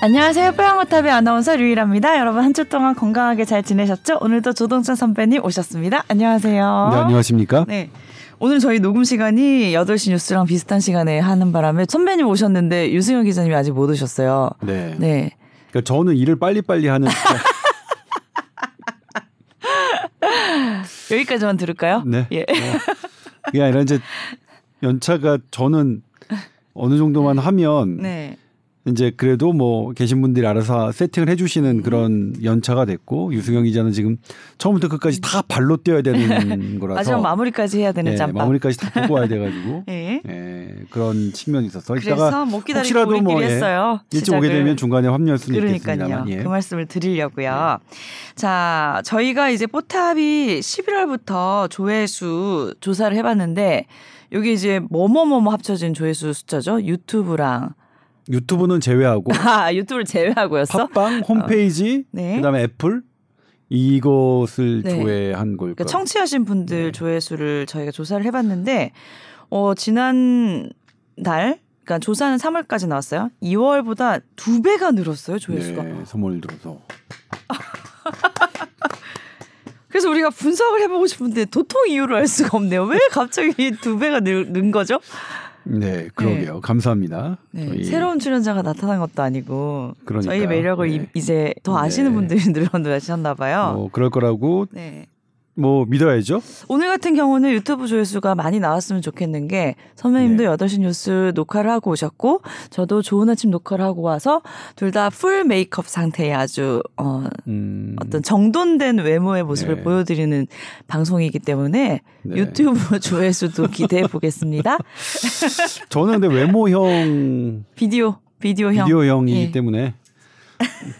안녕하세요. 뽀양호탑의 아나운서 류일합니다. 여러분 한 주 동안 건강하게 잘 지내셨죠? 오늘도 조동찬 선배님 오셨습니다. 안녕하세요. 네, 안녕하십니까? 네. 오늘 저희 녹음 시간이 8시 뉴스랑 비슷한 시간에 하는 바람에 선배님 오셨는데 유승현 기자님이 아직 못 오셨어요. 네. 네. 그러니까 저는 일을 빨리빨리 하는 여기까지만 들을까요? 네. 예. 네. 그게 아니라 이제 연차가 저는 어느 정도만 하면 네. 이제 그래도 뭐 계신 분들이 알아서 세팅을 음. 해주시는 그런 연차가 됐고 유승영 기자는 지금 처음부터 끝까지 다 발로 뛰어야 되는 거라서 마지막 마무리까지 해야 되는 예, 짬밥. 마무리까지 다 보고 와야 돼가지고 예. 예, 그런 측면이 있어서 그래서 이따가 혹시라도 뭐, 예. 일찍 오게 시작을. 되면 중간에 합류할 수는 그러니까요. 예. 그 말씀을 드리려고요. 자, 저희가 이제 뽀탑이 11월부터 조회수 조사를 해봤는데 여기 이제 뭐뭐뭐뭐 합쳐진 조회수 숫자죠. 유튜브랑 유튜브는 제외하고 아 유튜브를 제외하고였어. 팟빵 홈페이지 네. 그다음에 애플 이것을 네. 조회한 걸까? 그러니까 청취하신 분들 네. 조회수를 저희가 조사를 해봤는데 어 지난 달 그러니까 조사는 3월까지 나왔어요. 2월보다 두 배가 늘었어요 조회수가. 네, 선물 들어서 그래서 우리가 분석을 해보고 싶은데 도통 이유를 알 수가 없네요. 왜 갑자기 두 배가 늘, 는 거죠? 네, 그러게요. 감사합니다. 네, 저희 새로운 출연자가 나타난 것도 아니고 그러니까요. 저희 매력을 네. 이- 이제 더 아시는 네. 분들이 늘어나셨나 봐요. 뭐 그럴 거라고 네. 뭐 믿어야죠. 오늘 같은 경우는 유튜브 조회수가 많이 나왔으면 좋겠는 게 선배님도 네. 8시 뉴스 녹화를 하고 오셨고 저도 좋은 아침 녹화를 하고 와서 둘 다 full 메이크업 상태의 아주 어 음, 어떤 정돈된 외모의 모습을 네. 보여드리는 방송이기 때문에 네. 유튜브 조회수도 기대해 보겠습니다. 저는 근데 외모형 비디오 비디오형 비디오형이기 예. 때문에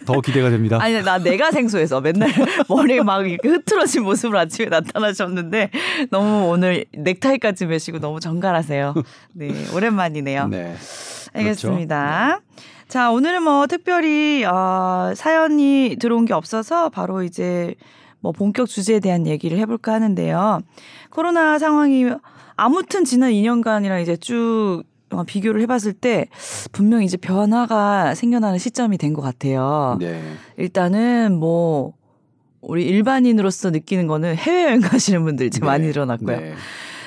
더 기대가 됩니다. 아니 나 내가 생소해서 맨날 머리 막 이렇게 흐트러진 모습으로 아침에 나타나셨는데 너무 오늘 넥타이까지 매시고 너무 정갈하세요. 네 오랜만이네요. 네. 알겠습니다. 자 오늘은 뭐 특별히 어, 사연이 들어온 게 없어서 바로 이제 뭐 본격 주제에 대한 얘기를 해볼까 하는데요. 코로나 상황이 아무튼 지난 2년간이랑 이제 쭉 어, 비교를 해봤을 때 분명 이제 변화가 생겨나는 시점이 된 것 같아요. 네. 일단은 뭐 우리 일반인으로서 느끼는 거는 해외여행 가시는 분들 이제 많이 네. 늘어났고요. 네.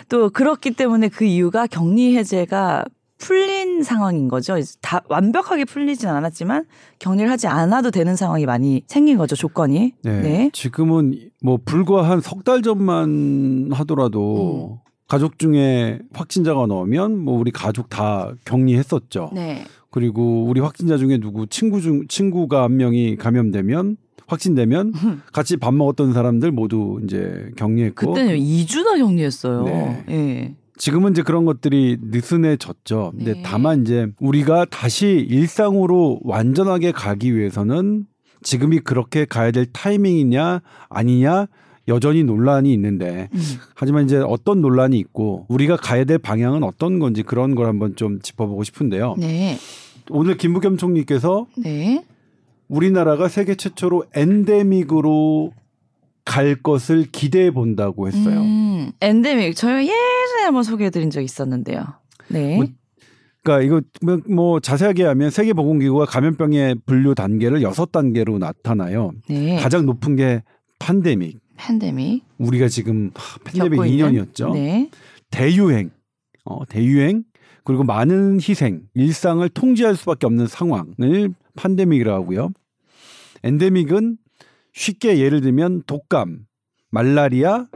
또 그렇기 때문에 그 이유가 격리 해제가 풀린 상황인 거죠. 이제 다 완벽하게 풀리진 않았지만 격리를 하지 않아도 되는 상황이 많이 생긴 거죠. 조건이. 네. 네. 지금은 뭐 불과 한 석 달 전만 하더라도 음. 가족 중에 확진자가 나오면 뭐 우리 가족 다 격리했었죠. 네. 그리고 우리 확진자 중에 누구 친구 중 친구가 한 명이 감염되면 확진되면 같이 밥 먹었던 사람들 모두 이제 격리했고 그때는 2주나 격리했어요. 네. 예. 지금은 이제 그런 것들이 느슨해졌죠. 근데 네. 다만 이제 우리가 다시 일상으로 완전하게 가기 위해서는 지금이 그렇게 가야 될 타이밍이냐 아니냐 여전히 논란이 있는데 음. 하지만 이제 어떤 논란이 있고 우리가 가야 될 방향은 어떤 건지 그런 걸 한번 좀 짚어보고 싶은데요. 네. 오늘 김부겸 총리께서 네. 우리나라가 세계 최초로 엔데믹으로 갈 것을 기대해 본다고 했어요. 음, 엔데믹. 저희 예전에 한번 소개해드린 적 있었는데요. 네. 뭐, 그러니까 이거 뭐, 뭐 자세하게 하면 세계보건기구가 감염병의 분류 단계를 여섯 단계로 나타나요. 네. 가장 높은 게 팬데믹. 팬데믹. 우리가 지금 하, 팬데믹 겪고 있는? 2년이었죠. 네. 대유행, 어, 대유행 그리고 많은 희생, 일상을 통제할 수밖에 없는 상황을 팬데믹이라고 하고요. 엔데믹은 쉽게 예를 들면 독감, 말라리아,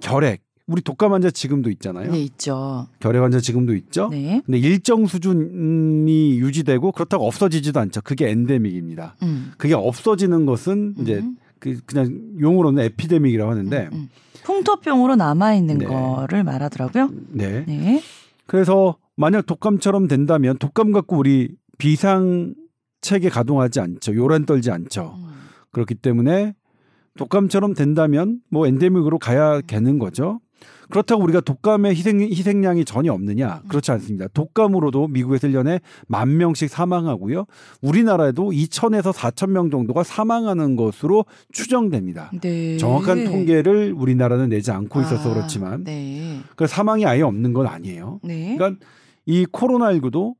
결핵. 우리 독감 환자 지금도 있잖아요. 네, 있죠. 결핵 환자 지금도 있죠. 네. 근데 일정 수준이 유지되고 그렇다고 없어지지도 않죠. 그게 엔데믹입니다. 음. 그게 없어지는 것은 이제 음. 그 그냥 용어로는 에피데믹이라고 하는데 음. 풍토병으로 남아 있는 네. 거를 말하더라고요. 네. 네. 그래서 만약 독감처럼 된다면 독감 갖고 우리 비상 체계 가동하지 않죠. 요란 떨지 않죠. 음. 그렇기 때문에 독감처럼 된다면 뭐 엔데믹으로 가야 되는 거죠. 그렇다고 우리가 독감의 희생, 희생량이 전혀 없느냐? 그렇지 않습니다. 독감으로도 미국에서 1년에 만 명씩 사망하고요. 우리나라에도 2천에서 4천 명 정도가 사망하는 것으로 추정됩니다. 네. 정확한 통계를 우리나라는 내지 않고 있어서 아, 그렇지만 네. 그 사망이 아예 없는 건 아니에요. 네. 그러니까 이 코로나19도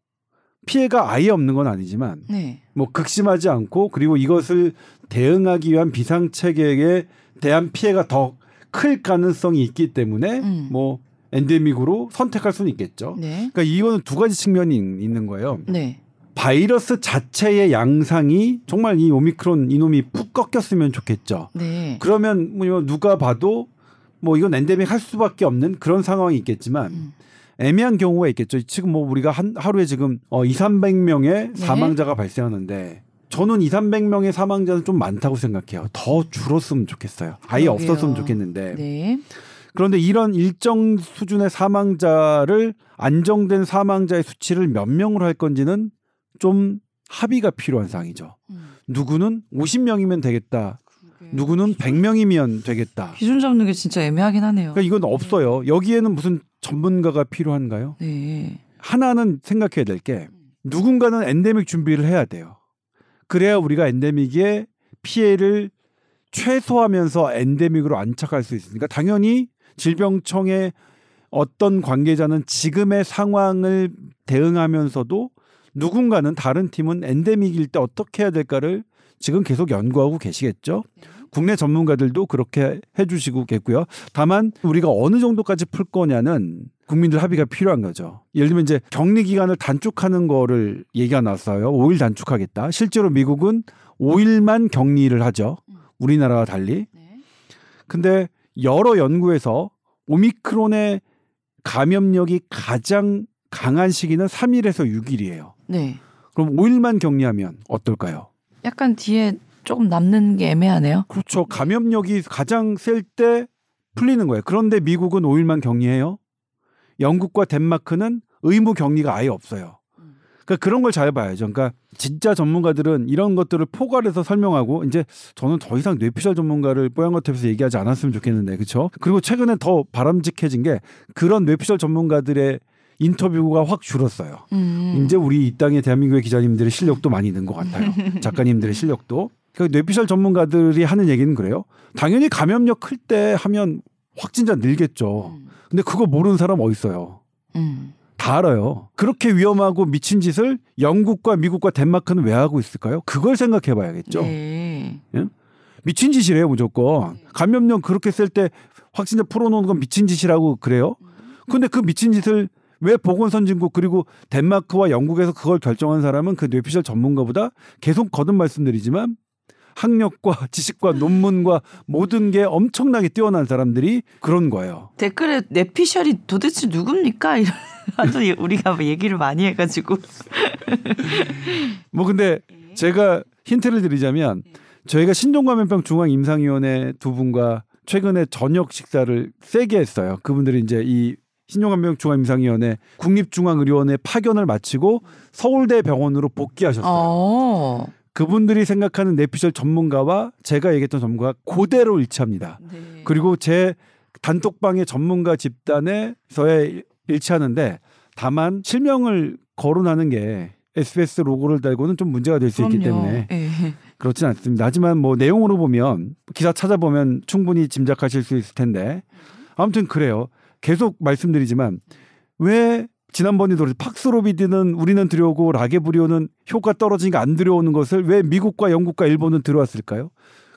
피해가 아예 없는 건 아니지만 네. 뭐 극심하지 않고 그리고 이것을 대응하기 위한 비상 체계에 대한 피해가 더 클 가능성이 있기 때문에 음. 뭐 엔데믹으로 선택할 수는 있겠죠. 네. 그러니까 이거는 두 가지 측면이 있는 거예요. 네. 바이러스 자체의 양상이 정말 이 오미크론 이놈이 푹 꺾였으면 좋겠죠. 네. 그러면 뭐 누가 봐도 뭐 이건 엔데믹 할 수밖에 없는 그런 상황이 있겠지만 음. 애매한 경우가 있겠죠. 지금 뭐 우리가 한 하루에 지금 어 2, 300명의 네. 사망자가 발생하는데 저는 2, 300명의 사망자는 좀 많다고 생각해요. 더 줄었으면 좋겠어요. 아예 그러게요. 없었으면 좋겠는데. 네. 그런데 이런 일정 수준의 사망자를 안정된 사망자의 수치를 몇 명으로 할 건지는 좀 합의가 필요한 사항이죠. 음. 누구는 50명이면 되겠다. 누구는 100명이면 되겠다. 기준 잡는 게 진짜 애매하긴 하네요. 그러니까 이건 없어요. 여기에는 무슨 전문가가 필요한가요? 네. 하나는 생각해야 될 게 누군가는 엔데믹 준비를 해야 돼요. 그래야 우리가 엔데믹의 피해를 최소화하면서 엔데믹으로 안착할 수 있으니까 당연히 질병청의 어떤 관계자는 지금의 상황을 대응하면서도 누군가는 다른 팀은 엔데믹일 때 어떻게 해야 될까를 지금 계속 연구하고 계시겠죠. 국내 전문가들도 그렇게 해주시고겠고요. 다만 우리가 어느 정도까지 풀 거냐는 국민들 합의가 필요한 거죠. 예를 들면 이제 격리 기간을 단축하는 거를 얘기가 나왔어요. 5일 단축하겠다. 실제로 미국은 5일만 격리를 하죠. 우리나라와 달리. 네. 근데 여러 연구에서 오미크론의 감염력이 가장 강한 시기는 3일에서 6일이에요. 네. 그럼 5일만 격리하면 어떨까요? 약간 뒤에 조금 남는 게 애매하네요. 그렇죠. 감염력이 가장 셀 때 풀리는 거예요. 그런데 미국은 5일만 격리해요. 영국과 덴마크는 의무 격리가 아예 없어요. 그러니까 그런 걸 잘 봐야죠. 그러니까 진짜 전문가들은 이런 것들을 포괄해서 설명하고 이제 저는 더 이상 뇌피셜 전문가를 뽀얀거탑에서 얘기하지 않았으면 좋겠는데 그렇죠. 그리고 최근에 더 바람직해진 게 그런 뇌피셜 전문가들의 인터뷰가 확 줄었어요. 음. 이제 우리 이 땅의 대한민국의 기자님들의 실력도 많이 는 것 같아요. 작가님들의 실력도. 그 뇌피셜 전문가들이 하는 얘기는 그래요. 당연히 감염력 클 때 하면 확진자 늘겠죠. 음. 근데 그거 모르는 사람 어디 있어요? 음. 다 알아요. 그렇게 위험하고 미친 짓을 영국과 미국과 덴마크는 왜 하고 있을까요? 그걸 생각해 봐야겠죠. 네. 미친 짓이래요, 무조건. 감염력 그렇게 쓸 때 확진자 풀어놓는 건 미친 짓이라고 그래요? 근데 그 미친 짓을 왜 보건선진국 그리고 덴마크와 영국에서 그걸 결정한 사람은 그 뇌피셜 전문가보다 계속 거듭 말씀드리지만 학력과 지식과 논문과 모든 게 엄청나게 뛰어난 사람들이 그런 거예요. 댓글에 내피셜이 도대체 누굽니까? 이런 우리가 뭐 얘기를 많이 해가지고. 뭐 근데 제가 힌트를 드리자면 저희가 신종감염병 중앙 임상위원회 두 분과 최근에 저녁 식사를 세게 했어요. 그분들이 이제 이 신종감염병 중앙임상위원회 국립중앙의료원에 파견을 마치고 서울대 병원으로 복귀하셨어요. 어. 그분들이 생각하는 뇌피셜 전문가와 제가 얘기했던 전문가가 그대로 일치합니다. 네. 그리고 제 단톡방의 전문가 집단에서의 일치하는데 다만 실명을 거론하는 게 SBS 로고를 달고는 좀 문제가 될 수 있기. 때문에 예. 그렇진 않습니다. 하지만 뭐 내용으로 보면 기사 찾아보면 충분히 짐작하실 수 있을 텐데 아무튼 그래요. 계속 말씀드리지만 왜 지난번에도. 팍스로비드는 우리는 들여오고 라게브리오는 효과 떨어지니까 안 들여오는 것을 왜 미국과 영국과 일본은 들어왔을까요?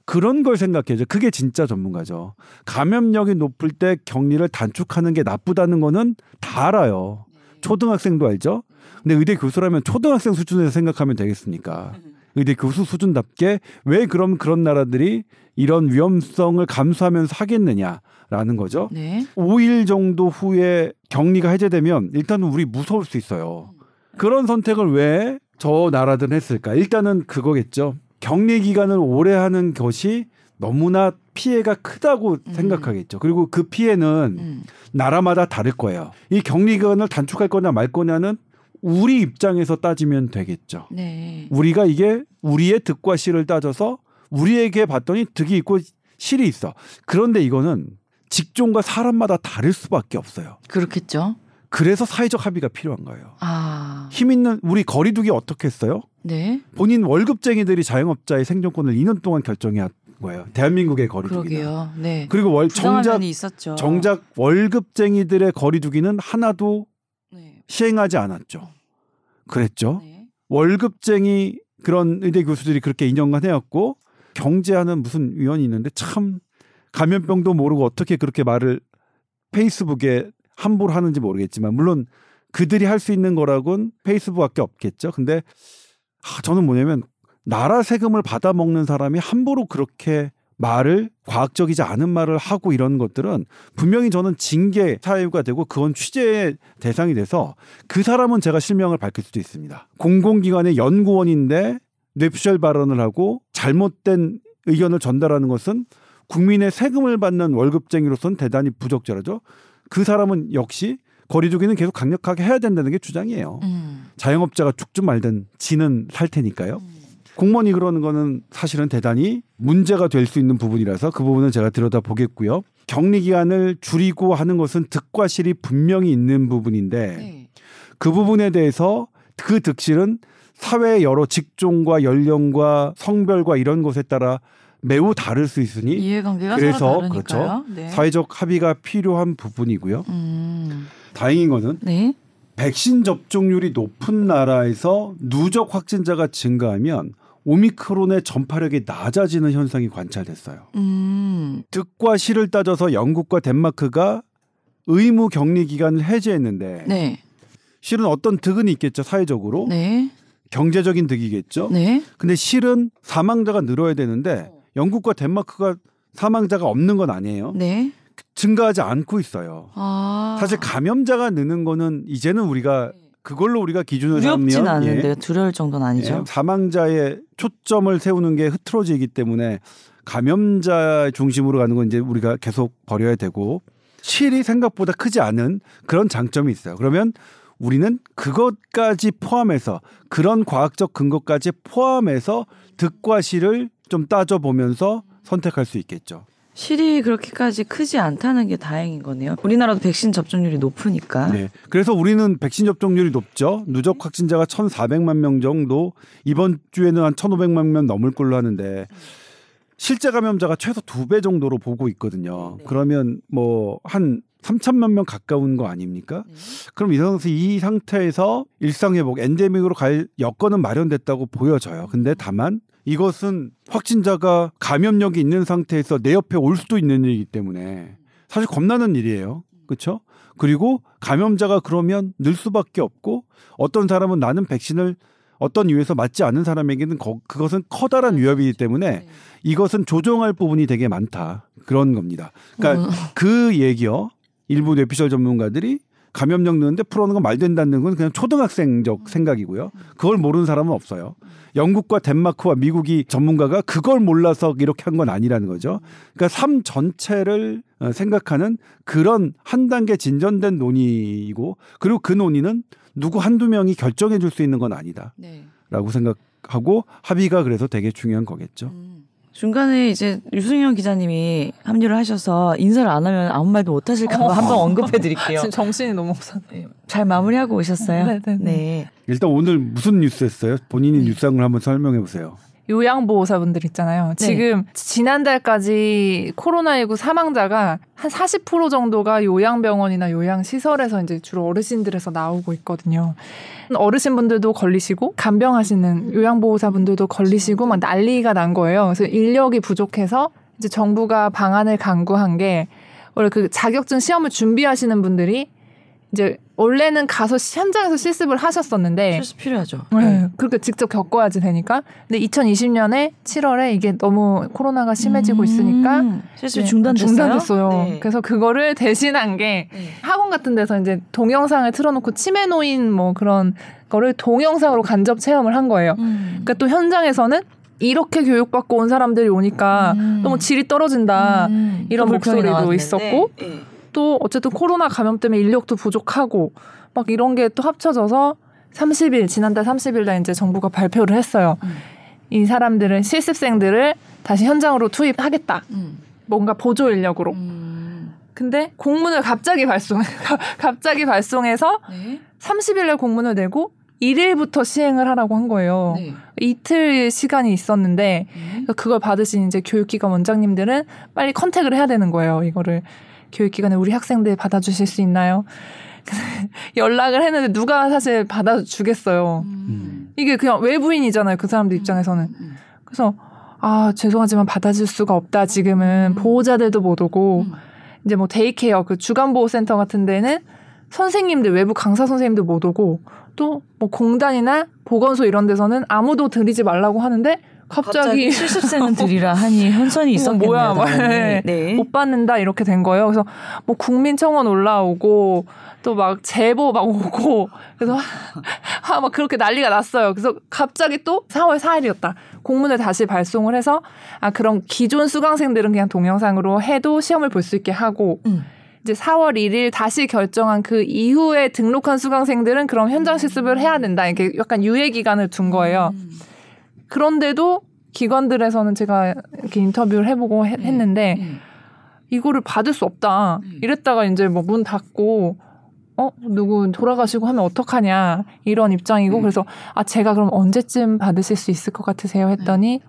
그런 걸 생각해야죠. 그게 진짜 전문가죠. 감염력이 높을 때 격리를 단축하는 게 나쁘다는 거는 다 알아요. 초등학생도 알죠. 근데 의대 교수라면 초등학생 수준에서 생각하면 되겠습니까? 의대 교수 수준답게 왜 그럼 그런 나라들이 이런 위험성을 감수하면서 하겠느냐 라는 거죠. 네. 5일 정도 후에 격리가 해제되면 일단은 우리 무서울 수 있어요. 그런 선택을 왜 저 나라들은 했을까? 일단은 그거겠죠. 격리 기간을 오래 하는 것이 너무나 피해가 크다고 음. 생각하겠죠. 그리고 그 피해는 음. 나라마다 다를 거예요. 이 격리 기간을 단축할 거냐 말 거냐는 우리 입장에서 따지면 되겠죠. 네. 우리가 이게 우리의 득과 실을 따져서 우리에게 봤더니 득이 있고 실이 있어. 그런데 이거는 직종과 사람마다 다를 수밖에 없어요. 그렇겠죠. 그래서 사회적 합의가 필요한 거예요. 아. 힘 있는 우리 거리두기 어떻게 했어요? 네. 본인 월급쟁이들이 자영업자의 생존권을 2년 동안 결정한 거예요. 대한민국의 거리두기. 그러게요. 네. 그리고 월 정작. 정작 월급쟁이들의 거리두기는 하나도 네. 시행하지 않았죠. 그랬죠. 네. 월급쟁이 그런 의대 교수들이 그렇게 인정만 해왔고 경제하는 무슨 위원이 있는데 참 감염병도 모르고 어떻게 그렇게 말을 페이스북에 함부로 하는지 모르겠지만 물론 그들이 할 수 있는 거라곤 페이스북밖에 없겠죠. 근데 아, 저는 뭐냐면 나라 세금을 받아 먹는 사람이 함부로 그렇게 말을 과학적이지 않은 말을 하고 이런 것들은 분명히 저는 징계 사유가 되고 그건 취재의 대상이 돼서 그 사람은 제가 실명을 밝힐 수도 있습니다. 공공기관의 연구원인데 뇌피셜 발언을 하고 잘못된 의견을 전달하는 것은 국민의 세금을 받는 월급쟁이로서는 대단히 부적절하죠. 그 사람은 역시 거리두기는 계속 강력하게 해야 된다는 게 주장이에요. 음. 자영업자가 죽든 말든 지는 살 테니까요. 공무원이 그러는 거는 사실은 대단히 문제가 될 수 있는 부분이라서 그 부분은 제가 들여다 보겠고요. 격리 기간을 줄이고 하는 것은 득과 실이 분명히 있는 부분인데 네. 그 부분에 대해서 그 득실은 사회 여러 직종과 연령과 성별과 이런 것에 따라 매우 다를 수 있으니 이해관계가 그래서 다르니까요. 네. 사회적 합의가 필요한 부분이고요. 음. 다행인 거는 네. 백신 접종률이 높은 나라에서 누적 확진자가 증가하면 오미크론의 전파력이 낮아지는 현상이 관찰됐어요. 음. 득과 실을 따져서 영국과 덴마크가 의무 격리 기간을 해제했는데 네. 실은 어떤 득은 있겠죠 사회적으로 네. 경제적인 득이겠죠. 네. 근데 실은 사망자가 늘어야 되는데 영국과 덴마크가 사망자가 없는 건 아니에요. 네. 증가하지 않고 있어요. 아. 사실 감염자가 느는 거는 이제는 우리가 그걸로 우리가 기준을 두렵진 삼으면 않은데 예, 두려울 정도는 아니죠. 예, 사망자의 초점을 세우는 게 흐트러지기 때문에 감염자 중심으로 가는 건 이제 우리가 계속 버려야 되고 실이 생각보다 크지 않은 그런 장점이 있어요. 그러면 우리는 그것까지 포함해서 그런 과학적 근거까지 포함해서 득과 실을 좀 따져보면서 선택할 수 있겠죠. 실이 그렇게까지 크지 않다는 게 다행인 거네요. 우리나라도 백신 접종률이 높으니까. 네. 그래서 우리는 백신 접종률이 높죠. 누적 확진자가 1,400만 명 정도, 이번 주에는 한 1,500만 명 넘을 걸로 하는데 실제 감염자가 최소 두 배 정도로 보고 있거든요. 네. 그러면 뭐 한 3천만 명 가까운 거 아닙니까? 네. 그럼 이 상태에서 이 상태에서 일상 회복, 엔데믹으로 갈 여건은 마련됐다고 보여져요. 근데 다만 이것은 확진자가 감염력이 있는 상태에서 내 옆에 올 수도 있는 일이기 때문에 사실 겁나는 일이에요. 그렇죠? 그리고 감염자가 그러면 늘 수밖에 없고 어떤 사람은 나는 백신을 어떤 이유에서 맞지 않은 사람에게는 거- 그것은 커다란 위협이기 때문에 네. 이것은 조정할 부분이 되게 많다. 그런 겁니다. 그러니까 음. 그 얘기요. 일부 뇌피셜 전문가들이 감염력 넣는데 풀어오는 건 말 된다는 건 그냥 초등학생적 생각이고요. 그걸 모르는 사람은 없어요. 영국과 덴마크와 미국이 전문가가 그걸 몰라서 이렇게 한 건 아니라는 거죠. 그러니까 삶 전체를 어, 생각하는 그런 한 단계 진전된 논의이고 그리고 그 논의는 누구 한두 명이 결정해 줄 수 있는 건 아니다 라고 네. 생각하고 합의가 그래서 되게 중요한 거겠죠. 음. 중간에 이제 유승현 기자님이 합류를 하셔서 인사를 안 하면 아무 말도 못 하실까봐 어. 한번 언급해 드릴게요. 지금 정신이 너무 없어. 잘 마무리하고 오셨어요? 네, 네, 네. 네. 일단 오늘 무슨 뉴스였어요? 본인이 뉴스상을 한번 설명해 보세요. 요양보호사분들 있잖아요. 네. 지금 지난달까지 코로나19 사망자가 한 40% 정도가 요양병원이나 요양시설에서 이제 주로 어르신들에서 나오고 있거든요. 어르신분들도 걸리시고 간병하시는 요양보호사분들도 걸리시고 막 난리가 난 거예요. 그래서 인력이 부족해서 이제 정부가 방안을 강구한 게 원래 그 자격증 시험을 준비하시는 분들이 이제 원래는 가서 시- 현장에서 실습을 하셨었는데 실수 필요하죠. 네. 그렇게 직접 겪어야지 되니까. 근데 2020년에 7월에 이게 너무 코로나가 심해지고 있으니까 음, 실수 네, 중단됐어요. 중단됐어요. 네. 그래서 그거를 대신한 게 네. 학원 같은 데서 이제 동영상을 틀어놓고 치매 노인 뭐 그런 거를 동영상으로 간접 체험을 한 거예요. 음. 그러니까 또 현장에서는 이렇게 교육받고 온 사람들이 오니까 음. 너무 질이 떨어진다. 음. 이런 목소리도 나왔는데. 있었고 예. 또 어쨌든 코로나 감염 때문에 인력도 부족하고 막 이런 게 또 합쳐져서 30일 지난달 30일 날 이제 정부가 발표를 했어요. 음. 이 사람들은 실습생들을 다시 현장으로 투입하겠다. 음. 뭔가 보조 인력으로. 음. 근데 공문을 갑자기 발송 갑자기 발송해서 네. 30일 날 공문을 내고 1일부터 시행을 하라고 한 거예요. 네. 이틀 시간이 있었는데 음. 그래서 그걸 받으신 이제 교육기관 원장님들은 빨리 contact을 해야 되는 거예요. 이거를 교육기관에 우리 학생들 받아주실 수 있나요? 연락을 했는데 누가 사실 받아주겠어요. 음. 이게 그냥 외부인이잖아요. 그 사람들 입장에서는. 음. 그래서 아 죄송하지만 받아줄 수가 없다. 지금은 음. 보호자들도 못 오고 음. 이제 뭐 day care 그 주간 보호센터 같은 데는 선생님들 외부 강사 선생님도 못 오고 또 뭐 공단이나 보건소 이런 데서는 아무도 들이지 말라고 하는데 갑자기, 실습생은 드리라 하니 현선이 어, 있었겠네요. 뭐야, 막. 당연히. 네. 못 받는다 이렇게 된 거예요. 그래서 뭐 국민청원 올라오고 또 막 제보 막 오고 그래서 아, 막 그렇게 난리가 났어요. 그래서 갑자기 또 4월 4일이었다. 공문을 다시 발송을 해서 아 그럼 기존 수강생들은 그냥 동영상으로 해도 시험을 볼 수 있게 하고 음. 이제 4월 1일 다시 결정한 그 이후에 등록한 수강생들은 그럼 현장 실습을 해야 된다. 이렇게 약간 유예 기간을 둔 거예요. 음. 그런데도 기관들에서는 제가 이렇게 인터뷰를 해보고 해- 했는데 음. 이거를 받을 수 없다. 음. 이랬다가 이제 뭐 문 닫고 어 누구 돌아가시고 하면 어떡하냐 이런 입장이고 음. 그래서 아 제가 그럼 언제쯤 받으실 수 있을 것 같으세요 했더니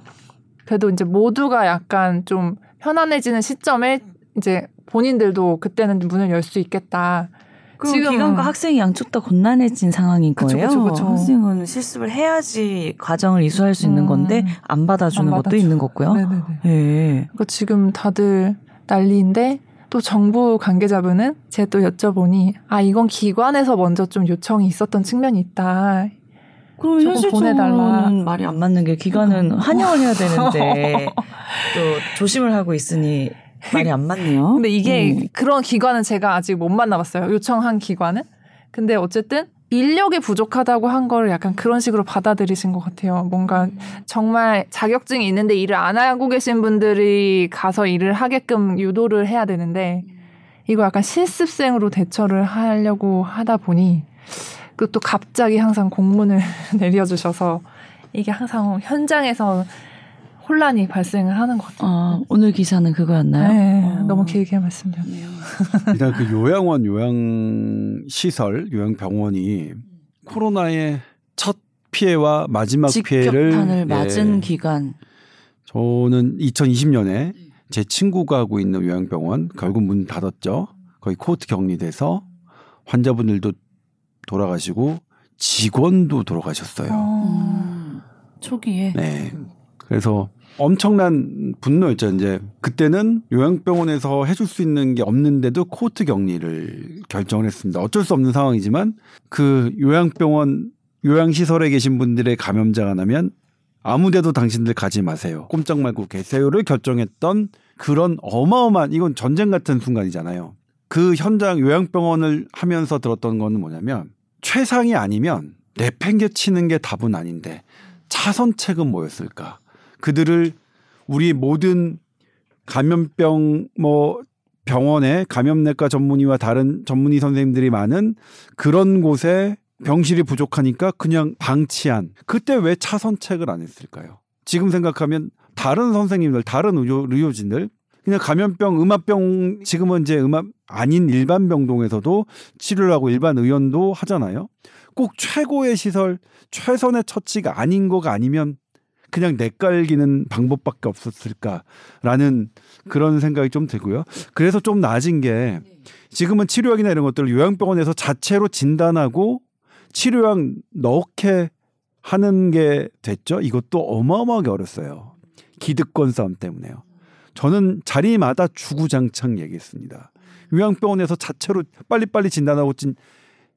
그래도 이제 모두가 약간 좀 편안해지는 시점에 이제 본인들도 그때는 문을 열 수 있겠다. 지금은- 기관과 학생이 양쪽 다 곤란해진 상황인 그쵸, 거예요. 그쵸, 그쵸. 학생은 실습을 해야지 과정을 이수할 수 있는 음. 건데 안 받아주는 안 것도. 있는 거고요. 네네네. 예. 그러니까 지금 다들 난리인데 또 정부 관계자분은 제가 또 여쭤보니 아 이건 기관에서 먼저 좀 요청이 있었던 측면이 있다. 그럼. 현실적으로는 말이 안 맞는 게 기관은. 환영을 해야 되는데 또 조심을 하고 있으니 말이 안 맞네요. 근데 이게 음. 그런 기관은 제가 아직 못 만나봤어요. 요청한 기관은. 근데 어쨌든 인력이 부족하다고 한 거를 약간 그런 식으로 받아들이신 것 같아요. 뭔가 정말 자격증이 있는데 일을 안 하고 계신 분들이 가서 일을 하게끔 유도를 해야 되는데 이거 약간 실습생으로 대처를 하려고 하다 보니 그또 갑자기 항상 공문을 내려주셔서 이게 항상 현장에서 혼란이 발생을 하는 것 같아요. 아, 오늘 기사는 그거였나요? 네, 어. 너무 길게 말씀드렸네요. 일단 그 요양원, 요양 시설, 요양 병원이 코로나의 첫 피해와 마지막 피해를 직격탄을 예, 맞은 기간. 저는 2020년에 제 친구가 하고 있는 요양병원 결국 문 닫았죠. 거의 코호트 격리돼서 환자분들도 돌아가시고 직원도 돌아가셨어요. 음, 초기에. 네. 그래서 엄청난 분노였죠. 이제 그때는 요양병원에서 해줄 수 있는 게 없는데도 코호트 격리를 결정을 했습니다. 어쩔 수 없는 상황이지만 그 요양병원 요양시설에 계신 분들의 감염자가 나면 아무데도 당신들 가지 마세요. 꼼짝 말고 계세요를 결정했던 그런 어마어마한 이건 전쟁 같은 순간이잖아요. 그 현장 요양병원을 하면서 들었던 거는 뭐냐면 최상이 아니면 내팽개치는 게 답은 아닌데 차선책은 뭐였을까? 그들을 우리 모든 감염병 뭐 병원에 감염내과 전문의와 다른 전문의 선생님들이 많은 그런 곳에 병실이 부족하니까 그냥 방치한 그때 왜 차선책을 안 했을까요? 지금 생각하면 다른 선생님들, 다른 의료, 의료진들 그냥 감염병, 음압병 지금은 이제 음압 아닌 일반 병동에서도 치료를 하고 일반 의원도 하잖아요. 꼭 최고의 시설, 최선의 처치가 아닌 거가 아니면 그냥 내깔기는 방법밖에 없었을까라는 그런 생각이 좀 들고요. 그래서 좀 나아진 게 지금은 치료약이나 이런 것들을 요양병원에서 자체로 진단하고 치료약 넣게 하는 게 됐죠. 이것도 어마어마하게 어렸어요. 기득권 싸움 때문에요. 저는 자리마다 주구장창 얘기했습니다. 요양병원에서 자체로 빨리빨리 진단하고 진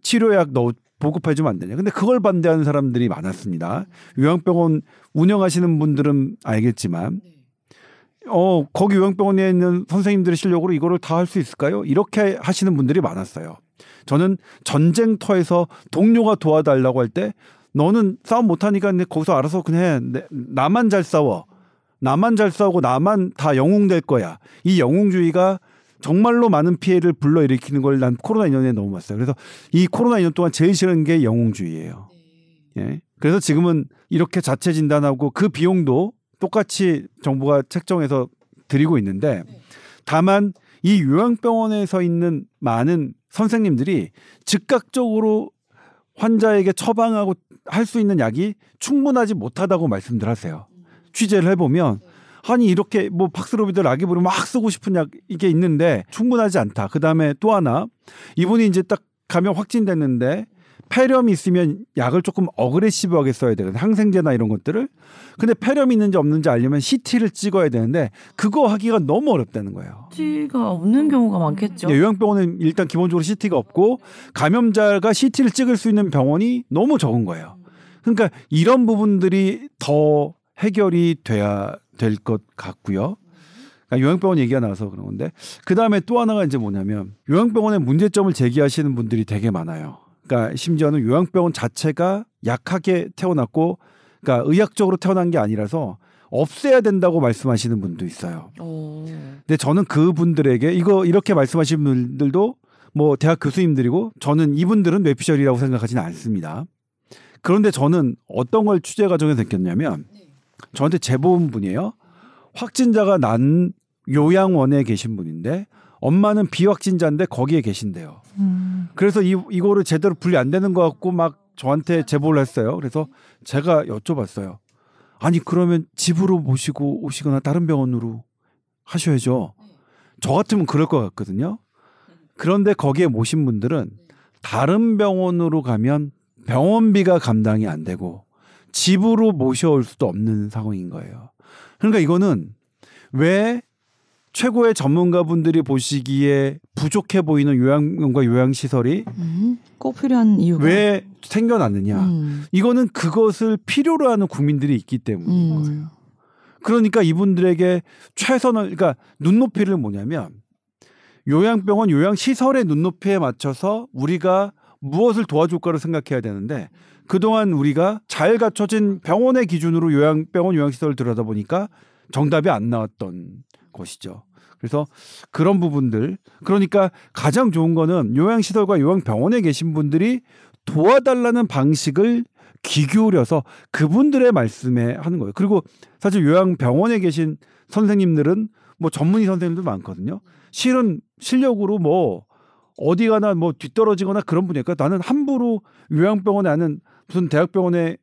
치료약 넣 보급해 주면 안 되냐. 근데 그걸 반대하는 사람들이 많았습니다. 요양병원 운영하시는 분들은 알겠지만, 어, 거기 요양병원에 있는 선생님들의 실력으로 이거를 다 할 수 있을까요? 이렇게 하시는 분들이 많았어요. 저는 전쟁터에서 동료가 도와달라고 할 때, 너는 싸움 못하니까 거기서 알아서 그냥 해. 내- 나만 잘 싸워. 나만 잘 싸우고 나만 다 영웅 될 거야. 이 영웅주의가 정말로 많은 피해를 불러일으키는 걸 난 코로나 2년에 너무 봤어요. 그래서 이 코로나 2년 동안 제일 싫은 게 영웅주의예요. 예. 그래서 지금은 이렇게 자체 진단하고 그 비용도 똑같이 정부가 책정해서 드리고 있는데 다만 이 요양병원에서 있는 많은 선생님들이 즉각적으로 환자에게 처방하고 할 수 있는 약이 충분하지 못하다고 말씀들 하세요. 취재를 해보면 아니 이렇게 뭐 박스로비드 라기브를 막 쓰고 싶은 약 이게 있는데 충분하지 않다. 그 다음에 또 하나 이분이 이제 딱 감염 확진됐는데 폐렴이 있으면 약을 조금 어그레시브하게 써야 되거든 항생제나 이런 것들을 근데 폐렴이 있는지 없는지 알려면 CT를 찍어야 되는데 그거 하기가 너무 어렵다는 거예요. CT가 없는 경우가 많겠죠. 예, 요양병원은 일단 기본적으로 CT가 없고 감염자가 CT를 찍을 수 있는 병원이 너무 적은 거예요. 그러니까 이런 부분들이 더 해결이 돼야 될 것 같고요. 그러니까 요양병원 얘기가 나와서 그런 건데 그 다음에 또 하나가 이제 뭐냐면 요양병원의 문제점을 제기하시는 분들이 되게 많아요. 그러니까 심지어는 요양병원 자체가 약하게 태어났고, 그러니까 의학적으로 태어난 게 아니라서 없애야 된다고 말씀하시는 분도 있어요. 오. 근데 저는 그분들에게 이거 이렇게 말씀하시는 분들도 뭐 대학 교수님들이고 저는 이분들은 뇌피셜이라고 생각하지는 않습니다. 그런데 저는 어떤 걸 취재 과정에서 느꼈냐면 저한테 제보 온 분이에요. 확진자가 난 요양원에 계신 분인데 엄마는 비확진자인데 거기에 계신대요. 음. 그래서 이 이거를 제대로 분리 안 되는 것 같고 막 저한테 제보를 했어요. 그래서 제가 여쭤봤어요. 아니 그러면 집으로 모시고 오시거나 다른 병원으로 하셔야죠. 저 같으면 그럴 것 같거든요. 그런데 거기에 모신 분들은 다른 병원으로 가면 병원비가 감당이 안 되고 집으로 모셔올 수도 없는 상황인 거예요. 그러니까 이거는 왜 최고의 전문가분들이 보시기에 부족해 보이는 요양원과 요양시설이 음, 꼭 필요한 이유가 왜 생겨났느냐. 음, 이거는 그것을 필요로 하는 국민들이 있기 때문인 음. 거예요. 그러니까 이분들에게 최선을 그러니까 눈높이를 뭐냐면 요양병원 요양시설의 눈높이에 맞춰서 우리가 무엇을 도와줄까를 생각해야 되는데 그동안 우리가 잘 갖춰진 병원의 기준으로 요양 병원 요양시설을 들여다보니까 정답이 안 나왔던 것이죠. 그래서 그런 부분들 그러니까 가장 좋은 거는 요양시설과 요양병원에 계신 분들이 도와달라는 방식을 귀 기울여서 그분들의 말씀에 하는 거예요. 그리고 사실 요양병원에 계신 선생님들은 뭐 전문의 선생님들 많거든요. 실은 실력으로 뭐 어디 가나 뭐 뒤떨어지거나 그런 분이니까 나는 함부로 요양병원에 아는 무슨 대학병원에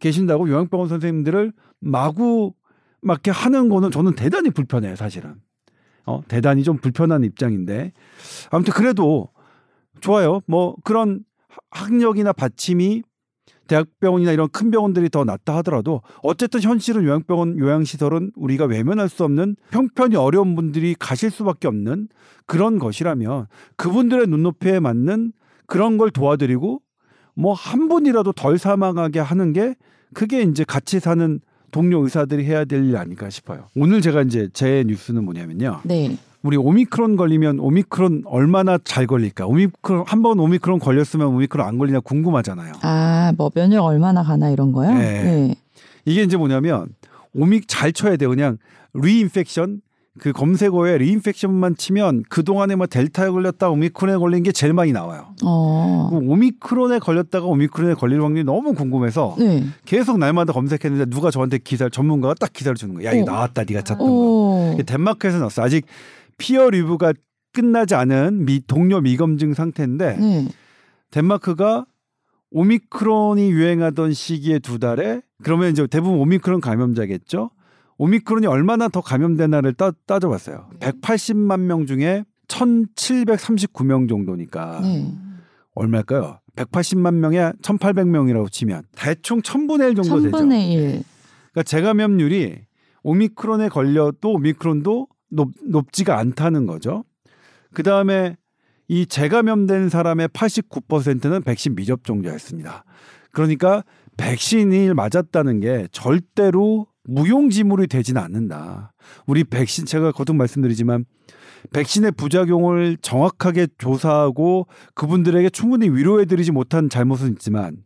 계신다고 요양병원 선생님들을 마구 막 이렇게 하는 거는 저는 대단히 불편해요, 사실은. 어, 대단히 좀 불편한 입장인데 아무튼 그래도 좋아요. 뭐 그런 학력이나 받침이 대학병원이나 이런 큰 병원들이 더 낫다 하더라도 어쨌든 현실은 요양병원 요양시설은 우리가 외면할 수 없는 형편이 어려운 분들이 가실 수밖에 없는 그런 것이라면 그분들의 눈높이에 맞는 그런 걸 도와드리고 뭐 한 분이라도 덜 사망하게 하는 게 그게 이제 같이 사는 동료 의사들이 해야 될 일 아닐까 싶어요. 오늘 제가 이제 제 뉴스는 뭐냐면요. 네. 우리 오미크론 걸리면 오미크론 얼마나 잘 걸릴까? 오미크론 한 번 오미크론 걸렸으면 오미크론 안 걸리냐 궁금하잖아요. 아, 뭐 면역 얼마나 가나 이런 거요? 네. 이게 이제 뭐냐면 오미 잘 쳐야 돼요. 그냥 reinfection 그 검색어에 reinfection만 치면 그 동안에 뭐 델타에 걸렸다 오미크론에 걸린 게 제일 많이 나와요. 어. 그 오미크론에 걸렸다가 오미크론에 걸릴 확률이 너무 궁금해서 네. 계속 날마다 검색했는데 누가 저한테 기사 전문가가 딱 기사를 주는 거야. 야 이거 어. 나왔다 네가 찾던 거. 오. 이게 덴마크에서 나왔어. 아직 peer review가 끝나지 않은 미, 동료 미검증 상태인데 네. 덴마크가 오미크론이 유행하던 시기에 두 달에 그러면 이제 대부분 오미크론 감염자겠죠. 오미크론이 얼마나 더 감염되나를 따, 따져봤어요. 180만 명 중에 1,739명 정도니까 네. 얼마일까요? 180만 명에 1,800명이라고 치면 대충 1,000분의 1 정도 되죠. 천분의 일. 그러니까 재감염률이 오미크론에 걸려도 오미크론도 높, 높지가 않다는 거죠. 그 다음에 이 재감염된 사람의 89%는 백신 미접종자였습니다. 그러니까 백신을 맞았다는 게 절대로 무용지물이 되지는 않는다. 우리 백신 제가 거듭 말씀드리지만 백신의 부작용을 정확하게 조사하고 그분들에게 충분히 위로해드리지 못한 잘못은 있지만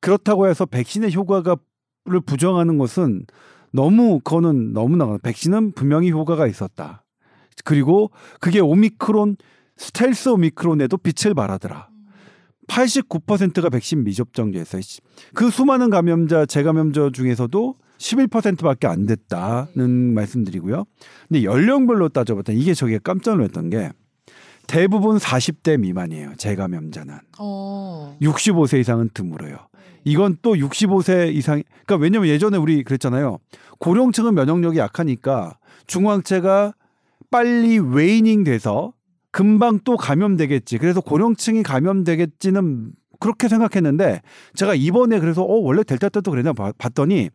그렇다고 해서 백신의 효과가 를 부정하는 것은 너무 그거는 너무나 백신은 분명히 효과가 있었다. 그리고 그게 오미크론 스텔스 오미크론에도 빛을 발하더라. 89%가 백신 미접종자였어요. 그 수많은 감염자 재감염자 중에서도 11%밖에 안 됐다는 말씀드리고요. 근데 연령별로 따져봤더니 이게 저게 깜짝 놀랐던 게 대부분 40대 미만이에요. 재감염자는. 어. 65세 이상은 드물어요. 이건 또 65세 이상, 그러니까 왜냐면 예전에 우리 그랬잖아요. 고령층은 면역력이 약하니까 중앙체가 빨리 웨이닝 돼서 금방 또 감염되겠지. 그래서 고령층이 감염되겠지는 그렇게 생각했는데 제가 이번에 그래서 어 원래 델타 때도 그랬나 봐- 봤더니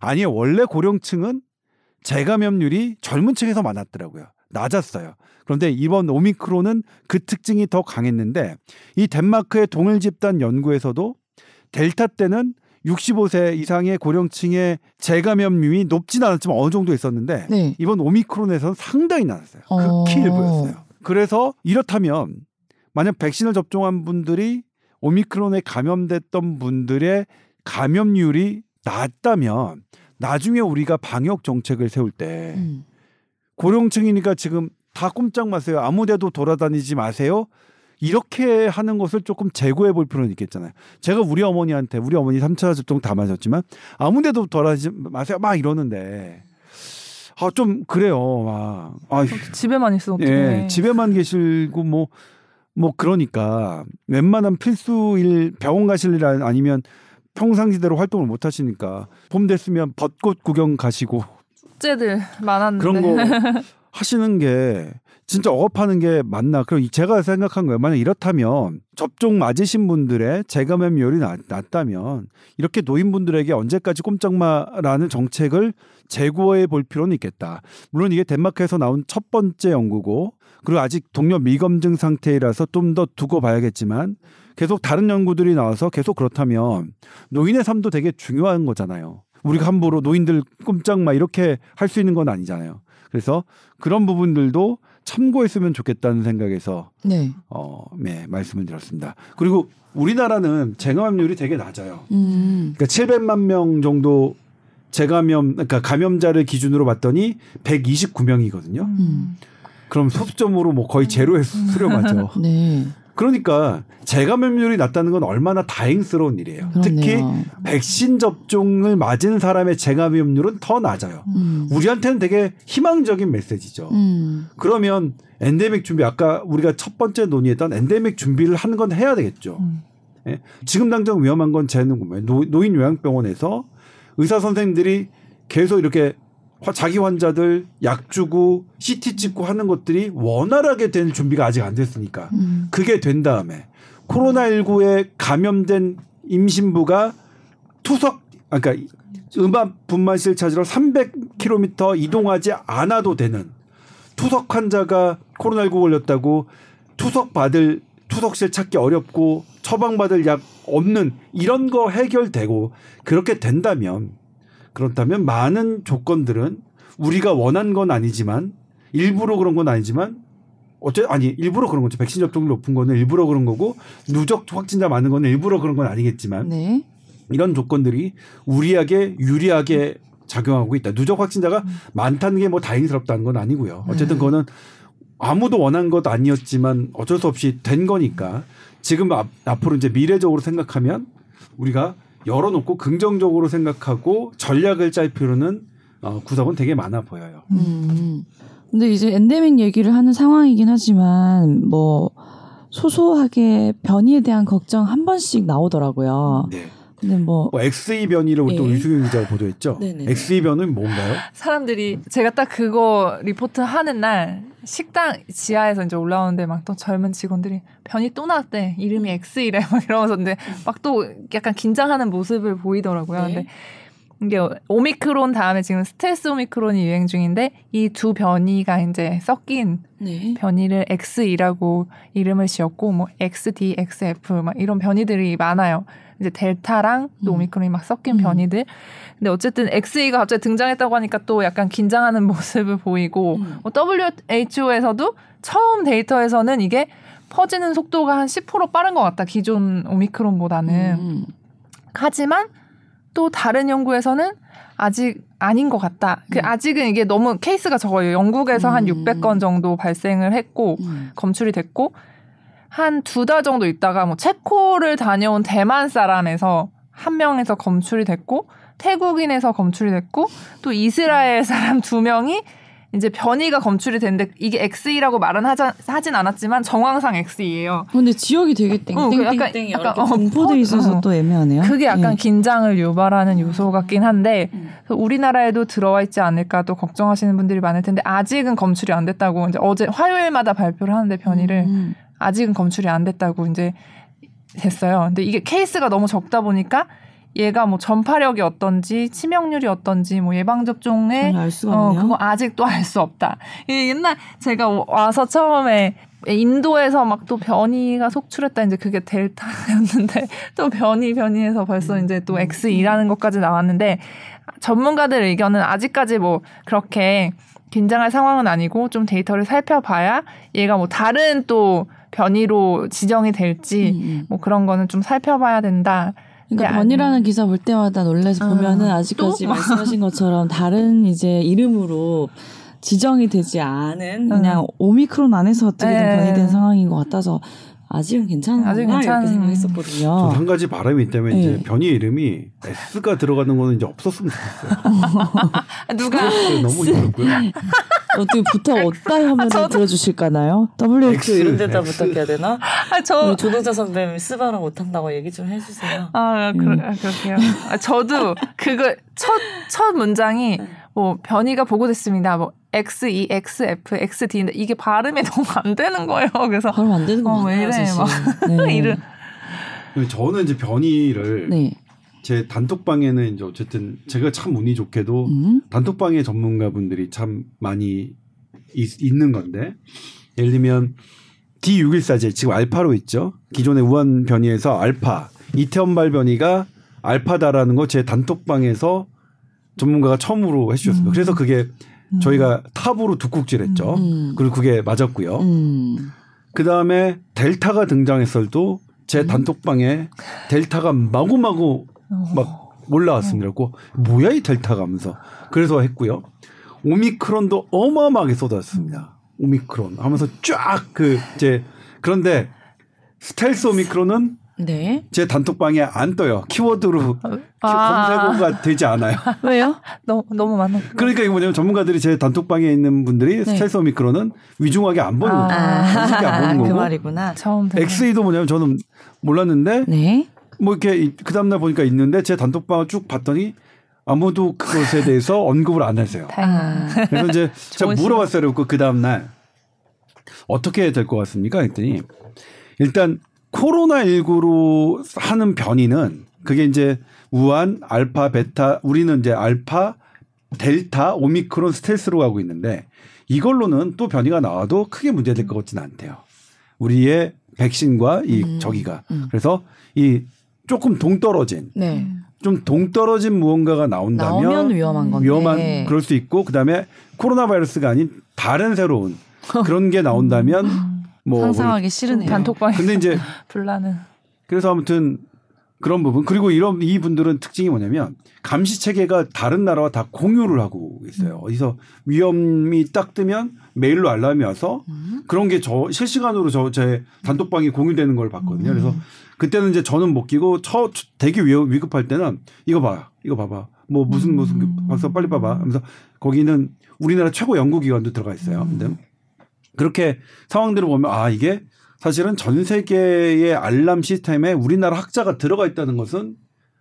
아니요 원래 고령층은 재감염률이 젊은 층에서 많았더라고요. 낮았어요. 그런데 이번 오미크론은 그 특징이 더 강했는데 이 덴마크의 동일 집단 연구에서도 델타 때는 65세 이상의 고령층의 재감염률이 높진 않았지만 어느 정도 있었는데 네. 이번 오미크론에서는 상당히 낮았어요. 어. 극히 일부였어요. 그래서 이렇다면 만약 백신을 접종한 분들이 오미크론에 감염됐던 분들의 감염률이 낮다면 나중에 우리가 방역 정책을 세울 때 음. 고령층이니까 지금 다 꼼짝 마세요. 아무데도 돌아다니지 마세요. 이렇게 하는 것을 조금 제고해 볼 필요는 있겠잖아요. 제가 우리 어머니한테 우리 어머니 3차 접종 다 맞았지만 아무데도 돌아다니지 마세요. 막 이러는데 아 좀 그래요. 막 아, 집에만 있어? 예, 집에만 계시고 뭐, 뭐 그러니까 웬만한 필수일 병원 가실 일 아- 아니면 평상시대로 활동을 못 하시니까 봄 됐으면 벚꽃 구경 가시고 숙제들 많았는데. 그런 거 하시는 게 진짜 억압하는 게 맞나? 그럼 제가 생각한 거예요. 만약 이렇다면 접종 맞으신 분들의 재감염률이 낮, 낮다면 이렇게 노인분들에게 언제까지 꼼짝마라는 정책을 재고해 볼 필요는 있겠다. 물론 이게 덴마크에서 나온 첫 번째 연구고 그리고 아직 동료 미검증 상태이라서 좀 더 두고 봐야겠지만 계속 다른 연구들이 나와서 계속 그렇다면 노인의 삶도 되게 중요한 거잖아요. 우리가 함부로 노인들 꼼짝 마 이렇게 할 수 있는 건 아니잖아요. 그래서 그런 부분들도 참고했으면 좋겠다는 생각에서 네. 어, 네, 말씀을 드렸습니다. 그리고 우리나라는 재감염률이 되게 낮아요. 음. 그러니까 700만 명 정도 재감염 그러니까 감염자를 기준으로 봤더니 129명이거든요. 음. 그럼 소수점으로 뭐 거의 제로에 수렴하죠. 네. 그러니까 재감염률이 낮다는 건 얼마나 다행스러운 일이에요. 특히 그렇네요. 백신 접종을 맞은 사람의 재감염률은 더 낮아요. 음. 우리한테는 되게 희망적인 메시지죠. 음. 그러면 엔데믹 준비 아까 우리가 첫 번째 논의했던 엔데믹 준비를 하는 건 해야 되겠죠. 음. 예? 지금 당장 위험한 건 뭐예요? 노- 노인 요양병원에서 의사 선생님들이 계속 이렇게 화- 자기 환자들 약 주고 CT 찍고 하는 것들이 원활하게 된 준비가 아직 안 됐으니까 음. 그게 된 다음에 코로나19에 감염된 임신부가 투석 아, 그러니까 음압 분만실 찾으러 300km 이동하지 않아도 되는 투석 환자가 코로나19 걸렸다고 투석 받을 투석실 찾기 어렵고 처방받을 약 없는 이런 거 해결되고 그렇게 된다면 그렇다면 많은 조건들은 우리가 원한 건 아니지만 일부러 그런 건 아니지만 어째 아니 일부러 그런 거죠. 백신 접종률 높은 거는 일부러 그런 거고 누적 확진자 많은 거는 일부러 그런 건 아니겠지만 네. 이런 조건들이 우리에게 유리하게 작용하고 있다. 누적 확진자가 많다는 게 뭐 다행스럽다는 건 아니고요. 어쨌든 네. 그거는 아무도 원한 것 아니었지만 어쩔 수 없이 된 거니까 지금 앞, 앞으로 이제 미래적으로 생각하면 우리가 열어놓고 긍정적으로 생각하고 전략을 짤 필요는 어, 구석은 되게 많아 보여요. 음. 근데 이제 엔데믹 얘기를 하는 상황이긴 하지만 뭐 소소하게 변이에 대한 걱정 한 번씩 나오더라고요. 네. 근데 뭐 뭐 XE 변이를 우리 또 예. 유승윤 기자가 보도했죠. 네네. XE 변은 뭔가요? 사람들이 제가 딱 그거 리포트 하는 날 식당 지하에서 이제 올라오는데 막 또 젊은 직원들이 변이 또 나왔대 이름이 XE래 막 이러면서 근데 막 또 약간 긴장하는 모습을 보이더라고요. 네. 근데 이게 오미크론 다음에 지금 스텔스 오미크론이 유행 중인데 이 두 변이가 이제 섞인 네. 변이를 XE라고 이름을 지었고 뭐 XD, XF 막 이런 변이들이 많아요. 이제 델타랑 또 음. 오미크론이 막 섞인 음. 변이들. 근데 어쨌든 XE가 갑자기 등장했다고 하니까 또 약간 긴장하는 모습을 보이고 음. 뭐 WHO에서도 처음 데이터에서는 이게 퍼지는 속도가 한 10% 빠른 것 같다. 기존 오미크론보다는. 음. 하지만 또 다른 연구에서는 아직 아닌 것 같다. 그 음. 아직은 이게 너무 케이스가 적어요. 영국에서 한 음. 600건 정도 발생을 했고 음. 검출이 됐고 한 두 달 정도 있다가 뭐 체코를 다녀온 대만 사람에서 한 명에서 검출이 됐고 태국인에서 검출이 됐고 또 이스라엘 사람 두 명이 이제 변이가 검출이 됐는데 이게 XE라고 말은 하자, 하진 않았지만 정황상 XE예요. 근데 지역이 되게 어, 그 약간- 땡땡땡땡이 약간 이렇게 어, 분포돼 퍼- 있어서 어. 또 애매하네요. 그게 약간 예. 긴장을 유발하는 요소 같긴 한데 음. 우리나라에도 들어와 있지 않을까 또 걱정하시는 분들이 많을 텐데 아직은 검출이 안 됐다고 이제 어제 화요일마다 발표를 하는데 변이를 음. 아직은 검출이 안 됐다고 이제 됐어요. 근데 이게 케이스가 너무 적다 보니까 얘가 뭐 전파력이 어떤지 치명률이 어떤지 뭐 예방 수가 어. 그거 아직도 알 수 없다. 이 옛날 제가 와서 처음에 인도에서 막 또 변이가 속출했다 이제 그게 델타였는데 또 변이 변이해서 벌써 이제 또 X2라는 것까지 나왔는데 전문가들 의견은 아직까지 뭐 그렇게 긴장할 상황은 아니고 좀 데이터를 살펴봐야 얘가 뭐 다른 또 변이로 지정이 될지 음, 음. 뭐 그런 거는 좀 살펴봐야 된다. 그러니까 근데 변이라는 기사 볼 때마다 놀래서 아, 보면은 아직까지 또? 말씀하신 것처럼 다른 이제 이름으로 지정이 되지 않은 그냥 음. 오미크론 안에서 어떻게든 네. 변이된 상황인 것 같아서 아직은 괜찮은 아직 괜찮은- 이렇게 생각했었거든요. 저는 한 가지 바람이 있다면 네. 이제 변이 이름이 S가 들어가는 거는 이제 없었으면 좋겠어요. 누가 너무 힘들고요. 어떻게 부탁 어디다 하면 들어주실까나요? WHO X, 이런 데다 X. 부탁해야 되나? 아, 저 우리 조동자 선배님 스바라 못한다고 얘기 좀 해주세요. 아, 그, 아, 그렇게요. 아, 저도 그거 첫, 첫 문장이 뭐 변이가 보고됐습니다. 뭐 X2, XF, XD인데 이게 발음이 너무 안 되는 거예요. 그래서 바로 안 되는 거 어, 왜 이래, 사실. 네. 이름 저는 이제 변이를 네. 제 단톡방에는 이제 어쨌든 제가 참 운이 좋게도 음. 단톡방의 전문가분들이 참 많이 있, 있는 건데 예를 들면 D614제 지금 알파로 있죠. 기존의 우한 변이에서 알파 이태원발 변이가 알파다라는 거 제 단톡방에서 전문가가 처음으로 해주셨습니다. 음. 그래서 그게 저희가 탑으로 두 국질했죠. 음. 그리고 그게 맞았고요. 음. 그 다음에 델타가 등장했을도 제 단톡방에 델타가 마구마구 막 올라왔습니다. 그래고 뭐야 이 델타가 하면서 그래서 했고요. 오미크론도 어마어마하게 쏟아졌습니다. 오미크론 하면서 쫙 그 이제 그런데 스텔스 오미크론은 네. 제 단톡방에 안 떠요. 키워드로 아. 검색어가 되지 않아요. 왜요? 너무 너무 많아. 그러니까 이거 뭐냐면 전문가들이 제 단톡방에 있는 분들이 네. 스텔스 오미크론은 위중하게 안 보는 거예요. 아. 쉽게 안 보는 그 거고. 말이구나. 처음. XE도 뭐냐면 저는 몰랐는데 네. 뭐 이렇게 그 다음날 보니까 있는데 제 단톡방을 쭉 봤더니 아무도 그것에 대해서 언급을 안 하세요. 아. 그래서 이제 제가 물어봤어요. 그 다음날 어떻게 될 것 같습니까? 했더니 일단 코로나19로 하는 변이는 그게 이제 우한, 알파, 베타, 우리는 이제 알파, 델타, 오미크론, 스텔스로 가고 있는데 이걸로는 또 변이가 나와도 크게 문제될 것 같지는 않대요. 우리의 백신과 이 음, 저기가. 음. 그래서 이 조금 동떨어진 네. 좀 동떨어진 무언가가 나온다면 나오면 위험한 건데. 위험한 그럴 수 있고 그다음에 코로나 바이러스가 아닌 다른 새로운 그런 게 나온다면 뭐 상상하기 싫으네요. 단톡방에 근데 이제 불나는. 그래서 아무튼 그런 부분 그리고 이런 이 분들은 특징이 뭐냐면 감시 체계가 다른 나라와 다 공유를 하고 있어요. 어디서 위험이 딱 뜨면 메일로 알람이 와서 음. 그런 게 저 실시간으로 저 제 단톡방이 공유되는 걸 봤거든요. 그래서 그때는 이제 저는 못 끼고 처 되게 위, 위급할 때는 이거 봐, 이거 봐봐, 뭐 무슨 무슨 그 박사 빨리 봐봐 하면서 거기는 우리나라 최고 연구기관도 들어가 있어요. 근데 그렇게 상황들을 보면 아 이게 사실은 전 세계의 알람 시스템에 우리나라 학자가 들어가 있다는 것은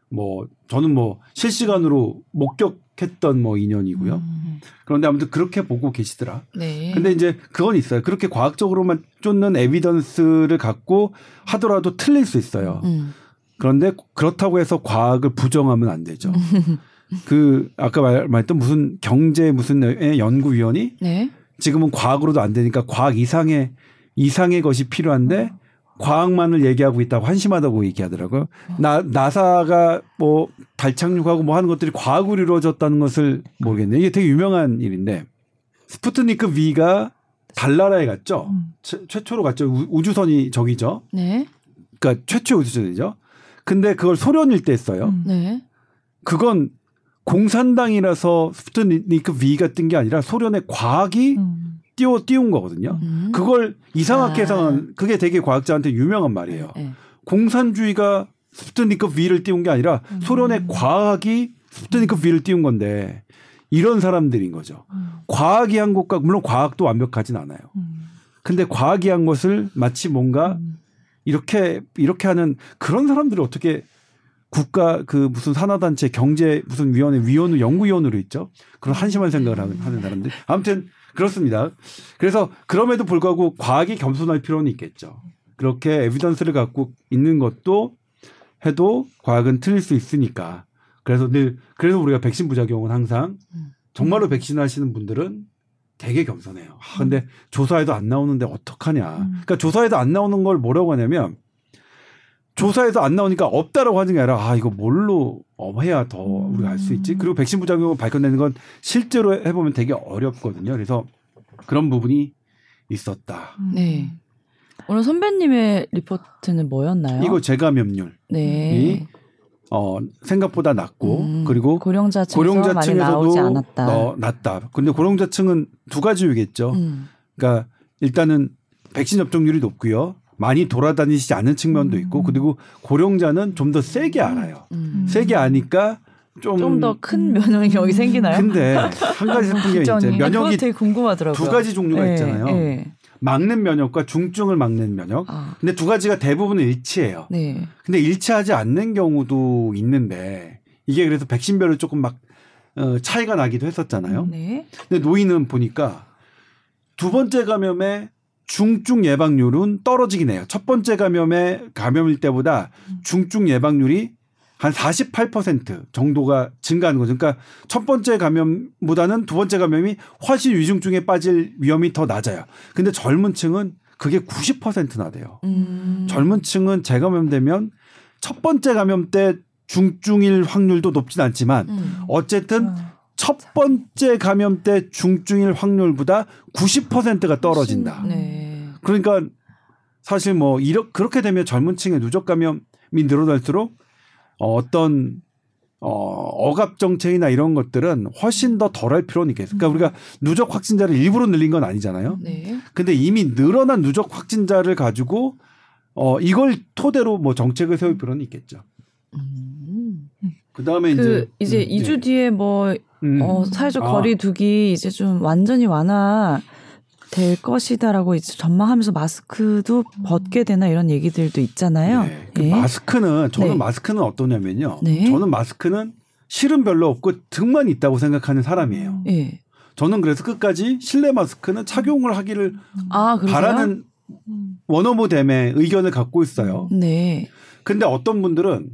뭐 저는 뭐 실시간으로 목격했던 뭐 인연이고요. 음. 그런데 아무튼 그렇게 보고 계시더라. 네. 근데 이제 그건 있어요. 그렇게 과학적으로만 쫓는 에비던스를 갖고 하더라도 틀릴 수 있어요. 음. 그런데 그렇다고 해서 과학을 부정하면 안 되죠. 그 아까 말, 말했던 무슨 경제 무슨 연구위원이 네. 지금은 과학으로도 안 되니까 과학 이상의 이상의 것이 필요한데 과학만을 얘기하고 있다고 한심하다고 얘기하더라고요. 나 나사가 뭐 달 착륙하고 뭐 하는 것들이 과학으로 이루어졌다는 것을 모르겠네요. 이게 되게 유명한 일인데 스푸트니크 V가 달나라에 갔죠. 음. 최, 최초로 갔죠. 우- 우주선이 저기죠. 네. 그러니까 최초 우주선이죠. 근데 그걸 소련일 때 했어요. 음. 네. 그건 공산당이라서 스푸트니크 V가 뜬 게 아니라 소련의 과학이 음. 띄워 띄운 거거든요. 음. 그걸 이상하게 아. 해석한 그게 되게 과학자한테 유명한 말이에요. 네. 공산주의가 스푸트니크 V를 띄운 게 아니라 음. 소련의 과학이 스푸트니크 V를 띄운 건데 이런 사람들인 거죠. 음. 과학이 한 것과 물론 과학도 완벽하진 않아요. 음. 근데 과학이 한 것을 마치 뭔가 음. 이렇게 이렇게 하는 그런 사람들이 어떻게 국가 그 무슨 산하단체 경제 무슨 위원회 위원 연구위원으로 있죠. 그런 한심한 생각을 하는, 하는 사람들. 아무튼 그렇습니다. 그래서 그럼에도 불구하고 과학이 겸손할 필요는 있겠죠. 그렇게 에비던스를 갖고 있는 것도 해도 과학은 틀릴 수 있으니까. 그래서 늘 그래서 우리가 백신 부작용은 항상 정말로 백신 하시는 분들은 되게 겸손해요. 아, 근데 조사에도 안 나오는데 어떡하냐. 그러니까 조사에도 안 나오는 걸 뭐라고 하냐면 조사에서 안 나오니까 없다라고 하는 게 아니라 아 이거 뭘로 어, 해야 더 우리가 알 수 있지. 그리고 백신 부작용을 밝혀내는 건 실제로 해보면 되게 어렵거든요. 그래서 그런 부분이 있었다. 네. 오늘 선배님의 리포트는 뭐였나요? 이거 재감염률 네. 어 생각보다 낮고 음, 그리고 고령자층에서 나오지 않았다. 어, 낮다. 근데 고령자층은 두 가지이겠죠. 음. 그러니까 일단은 백신 접종률이 높고요. 많이 돌아다니지 않은 측면도 있고 그리고 고령자는 좀 더 세게 알아요. 음. 세게 아니까 좀좀더큰 면역력이 생기나요? 근데 한 가지 슬픈 게 이제 면역이 되게 궁금하더라고요. 두 가지 종류가 네, 있잖아요. 네. 막는 면역과 중증을 막는 면역. 아, 근데 두 가지가 대부분은 일치해요. 네. 근데 일치하지 않는 경우도 있는데 이게 그래서 백신별로 조금 막 어, 차이가 나기도 했었잖아요. 네. 근데 노인은 보니까 두 번째 감염의 중증 예방률은 떨어지긴 해요. 첫 번째 감염의 감염일 때보다 중증 예방률이 한 48% 정도가 증가하는 거죠. 그러니까 첫 번째 감염보다는 두 번째 감염이 훨씬 위중증에 빠질 위험이 더 낮아요. 근데 젊은 층은 그게 90%나 돼요. 음. 젊은 층은 재감염되면 첫 번째 감염 때 중증일 확률도 높진 않지만 음. 어쨌든 어. 첫 번째 감염 때 중증일 확률보다 90%가 떨어진다. 네. 그러니까 사실 뭐 이렇게 그렇게 되면 젊은 층의 누적 감염이 늘어날수록 어, 어떤 어, 억압 정책이나 이런 것들은 훨씬 더 덜할 필요는 있겠어요. 그러니까 우리가 누적 확진자를 일부러 늘린 건 아니잖아요. 네. 근데 이미 늘어난 누적 확진자를 가지고 어, 이걸 토대로 뭐 정책을 세울 필요는 있겠죠. 음. 그 다음에 그 이제 이제 음, 2주 네. 뒤에 뭐 음. 어, 사회적 아. 거리두기 이제 좀 완전히 완화 될 것이다라고 이제 전망하면서 마스크도 벗게 되나 이런 얘기들도 있잖아요. 네. 그 예. 마스크는 저는 네. 마스크는 어떠냐면요. 네. 저는 마스크는 실은 별로 없고 등만 있다고 생각하는 사람이에요. 예. 저는 그래서 끝까지 실내 마스크는 착용을 하기를 아? 바라는 원어모됨의 의견을 갖고 있어요. 네. 근데 어떤 분들은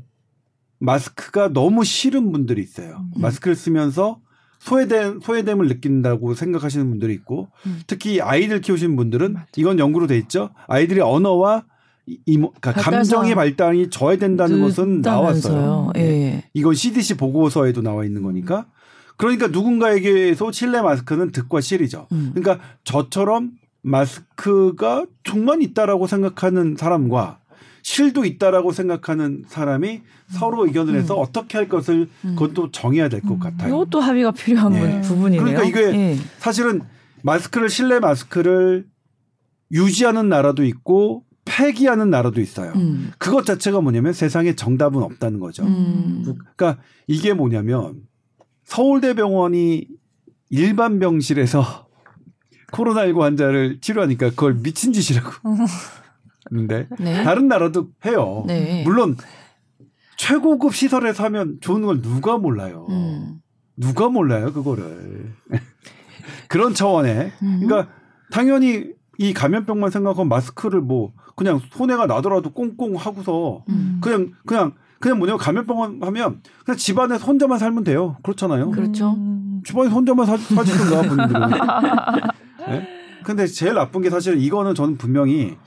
마스크가 너무 싫은 분들이 있어요. 음. 마스크를 쓰면서 소외됨, 소외됨을 느낀다고 생각하시는 분들이 있고 음. 특히 아이들 키우시는 분들은 이건 연구로 돼 있죠. 아이들의 언어와 이- 이모, 그러니까 감정의 발달이 저해된다는 것은 나왔어요. 늦다면서요. 예. 이건 CDC 보고서에도 나와 있는 거니까. 그러니까 누군가에게서 실내 마스크는 득과 실이죠. 음. 그러니까 저처럼 마스크가 종만 있다라고 생각하는 사람과 실도 있다라고 생각하는 사람이 서로 의견을 해서 어떻게 할 것을 음. 그것도 정해야 될 것 같아요. 이것도 합의가 필요한 네. 부분이네요. 그러니까 이게 예. 사실은 마스크를 실내 마스크를 유지하는 나라도 있고 폐기하는 나라도 있어요. 음. 그것 자체가 뭐냐면 세상에 정답은 없다는 거죠. 음. 그러니까 이게 뭐냐면 서울대병원이 일반 병실에서 코로나19 환자를 치료하니까 그걸 미친 짓이라고. 근데 네. 다른 나라도 해요. 네. 물론 최고급 시설에서 하면 좋은 걸 누가 몰라요. 음. 누가 몰라요 그거를. 그런 차원에 음. 그러니까 당연히 이 감염병만 생각하면 마스크를 뭐 그냥 손해가 나더라도 꽁꽁 하고서 음. 그냥 그냥 그냥 뭐냐면 감염병 하면 그냥 집안에서 혼자만 살면 돼요. 그렇잖아요. 그렇죠. 음. 집안에서 혼자만 사, 사시든가 본인들은. 네? 근데 제일 나쁜 게 사실 이거는 저는 분명히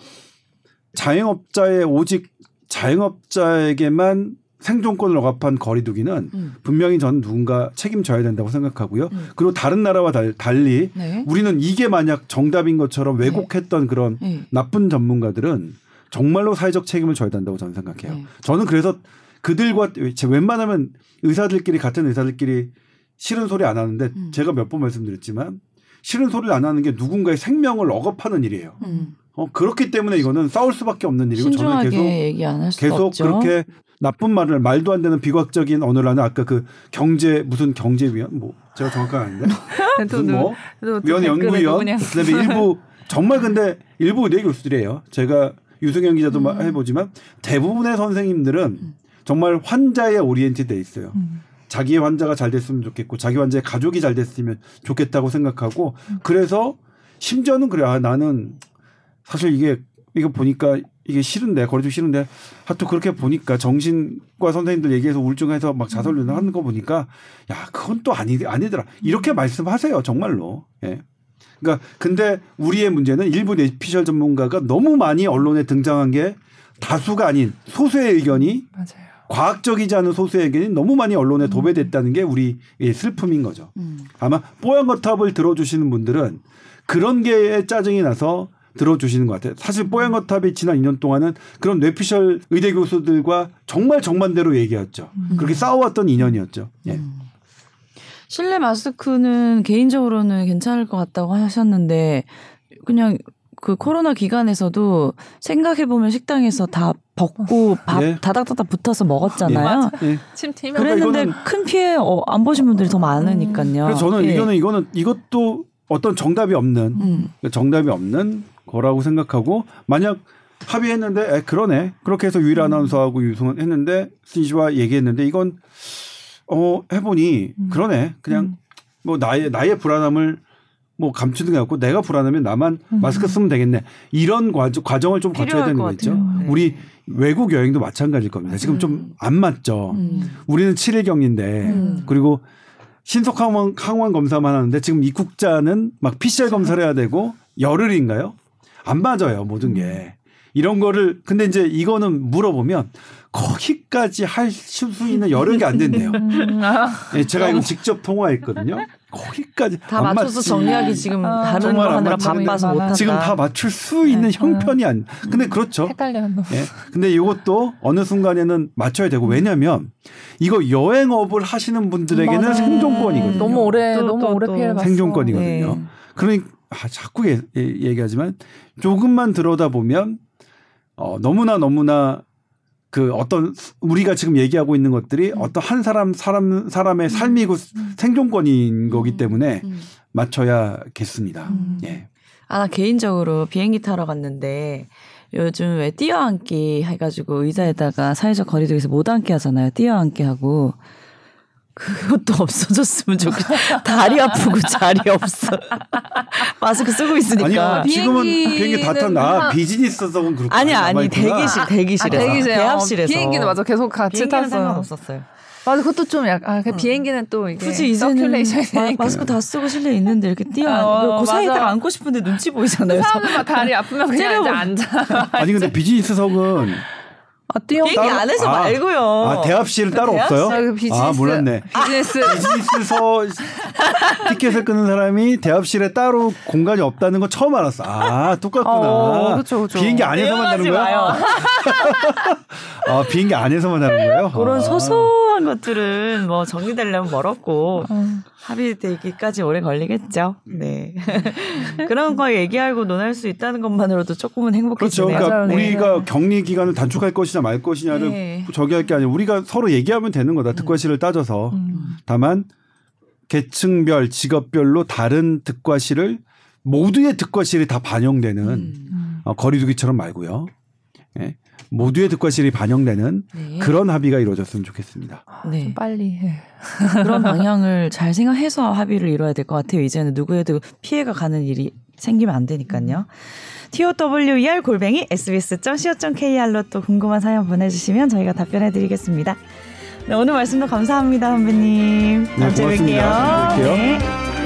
자영업자의 오직 자영업자에게만 생존권을 억압한 거리두기는 음. 분명히 저는 누군가 책임져야 된다고 생각하고요. 음. 그리고 다른 나라와 달, 달리 네. 우리는 이게 만약 정답인 것처럼 왜곡했던 그런 네. 나쁜 전문가들은 정말로 사회적 책임을 져야 된다고 저는 생각해요. 네. 저는 그래서 그들과 제 웬만하면 의사들끼리 같은 의사들끼리 싫은 소리 안 하는데 음. 제가 몇 번 말씀드렸지만 싫은 소리를 안 하는 게 누군가의 생명을 억압하는 일이에요. 음. 어, 그렇기 때문에 이거는 싸울 수밖에 없는 일이고 저는 계속 계속 없죠. 그렇게 나쁜 말을 말도 안 되는 비과학적인 언어를 하는 아까 그 경제 무슨 경제위원 뭐 제가 정확하게 아는데 무슨 뭐 위원 연구위원 그다음에 일부 정말 근데 일부 의대 교수들이에요. 제가 유승현 기자도 음. 마- 해보지만 대부분의 선생님들은 정말 환자에 오리엔트 돼 있어요. 음. 자기의 환자가 잘 됐으면 좋겠고 자기 환자의 가족이 잘 됐으면 좋겠다고 생각하고 그래서 심지어는 그래 아, 나는 사실 이게 이거 보니까 이게 싫은데 거리두기 싫은데 하여튼 그렇게 보니까 정신과 선생님들 얘기해서 우울증해서 막 자살을 하는 거 보니까 야 그건 또 아니 아니더라 이렇게 말씀하세요 정말로 예. 그러니까 근데 우리의 문제는 일부 뇌피셜 전문가가 너무 많이 언론에 등장한 게 다수가 아닌 소수의 의견이 맞아요. 과학적이지 않은 소수의 의견이 너무 많이 언론에 도배됐다는 게 우리의 슬픔인 거죠. 음. 아마 뽀얀 거탑을 들어주시는 분들은 그런 게 짜증이 나서 들어주시는 것 같아요. 사실 뽀얀거탑이 지난 2년 동안은 그런 뇌피셜 의대 교수들과 정말 정반대로 얘기했죠. 그렇게 싸워왔던 2년이었죠. 예. 실내 마스크는 개인적으로는 괜찮을 것 같다고 하셨는데 그냥 그 코로나 기간에서도 생각해 보면 식당에서 다 벗고 밥 예. 다닥다닥 붙어서 먹었잖아요. 예. 침 튀면 그랬는데 큰 피해 어, 안 보신 분들이 더 많으니까요. 그래서 저는 예. 이거는 이거는 이것도 어떤 정답이 없는 음. 정답이 없는 거라고 생각하고 만약 합의했는데 에, 그러네. 그렇게 해서 유일 아나운서하고 유승은 했는데 신씨와 얘기했는데 이건 어 해보니 그러네. 그냥 뭐 나의 나의 불안함을 뭐 감추는 게 없고 내가 불안하면 나만 마스크 쓰면 되겠네. 이런 과정, 과정을 좀 거쳐야 되는 것거 있죠. 네. 우리 외국 여행도 마찬가지일 겁니다. 지금 좀안 맞죠. 음. 우리는 7일 격리인데 음. 그리고 신속 항원, 항원 검사만 하는데 지금 입국자는 막 PCR 검사를 해야 되고 열흘인가요? 안 맞아요 모든 게 이런 거를 근데 이제 이거는 물어보면 거기까지 할 수 있는 여력이 안 된대요. 음, 아, 예, 제가 이거 직접 통화했거든요. 거기까지 다안 맞춰서 맞지. 정리하기 지금 아, 다른 거안 하느라 바빠서 못한다. 지금 다 맞출 수 있는 네. 형편이 안. 근데 그렇죠. 헷갈려. 너무. 예. 근데 이것도 어느 순간에는 맞춰야 되고 왜냐하면 이거 여행업을 하시는 분들에게는 맞아요. 생존권이거든요. 너무 오래 또, 너무 또, 오래 또. 피해를 봤어. 생존권이거든요. 네. 그러니 아, 자꾸 얘, 기하지만 조금만 들여다 보면 어, 너무나 너무나 그 어떤 우리가 지금 얘기하고 있는 것들이 어떤 한 사람 사람 사람의 삶이고 생존권인 거기 때문에 음. 맞춰야겠습니다. 음. 예. 아, 나 개인적으로 비행기 타러 갔는데 요즘 왜 뛰어앉기 해가지고 의자에다가 사회적 거리두기에서 못 앉게 하잖아요. 뛰어앉기 하고. 그것도 없어졌으면 좋겠어. 다리 아프고 자리 없어. 마스크 쓰고 있으니까. 아니요. 지금은 비행기는 비행기 다 탔나? 한- 비즈니스석은 그렇고 아니 아니. 대기실 대기실에서 아, 대기실. 대합실에서 어, 비행기는 맞아. 계속 같이 비행기는 탔어. 상관 없었어요. 맞아. 그것도 좀 약간 아, 그 비행기는 또 이게 굳이 이제는 마. 마스크 다 쓰고 실내에 있는데 이렇게 뛰어 어, 그 사이에다가 맞아. 앉고 싶은데 눈치 보이잖아요. 사람들 막 다리 아프면 그냥 이제 째려보- 앉아. 아니 근데 비즈니스석은 아, 뛰어. 비행기 따로- 안에서 아, 말고요. 아 대합실은 따로 대합실? 없어요? 아, 그 비즈니스. 아 몰랐네. 비즈니스. 비즈니스서 티켓을 끊는 사람이 대합실에 따로 공간이 없다는 거 처음 알았어. 아 똑같구나. 어, 그쵸, 그쵸. 비행기 안에서만 하는 거야? 마요. 아 비행기 안에서만 하는 거예요? 그런 아. 소소한 것들은 뭐 정리되려면 멀었고 어. 합의되기까지 오래 걸리겠죠. 네. 그런 거 얘기하고 논할 수 있다는 것만으로도 조금은 그렇죠. 행복해지네요. 그러니까 맞아요. 네. 우리가 격리 기간을 단축할 것이냐 말 것이냐를 네. 저기 할 게 아니라 우리가 서로 얘기하면 되는 거다. 득과실을 따져서. 음. 다만 계층별, 직업별로 다른 득과실을 모두의 득과실이 다 반영되는 음. 어, 거리두기처럼 말고요. 예. 모두의 득과실이 반영되는 네. 그런 합의가 이루어졌으면 좋겠습니다. 네. 좀 빨리 해. 그런 방향을 잘 생각해서 합의를 이뤄야 될 것 같아요. 이제는 누구에도 피해가 가는 일이 생기면 안 되니까요. TOWER 골뱅이 sbs.co.kr로 또 궁금한 사연 보내주시면 저희가 답변해드리겠습니다. 네, 오늘 말씀도 감사합니다, 선배님. 다음 주에. 뵐게요. 뵐게요. 네.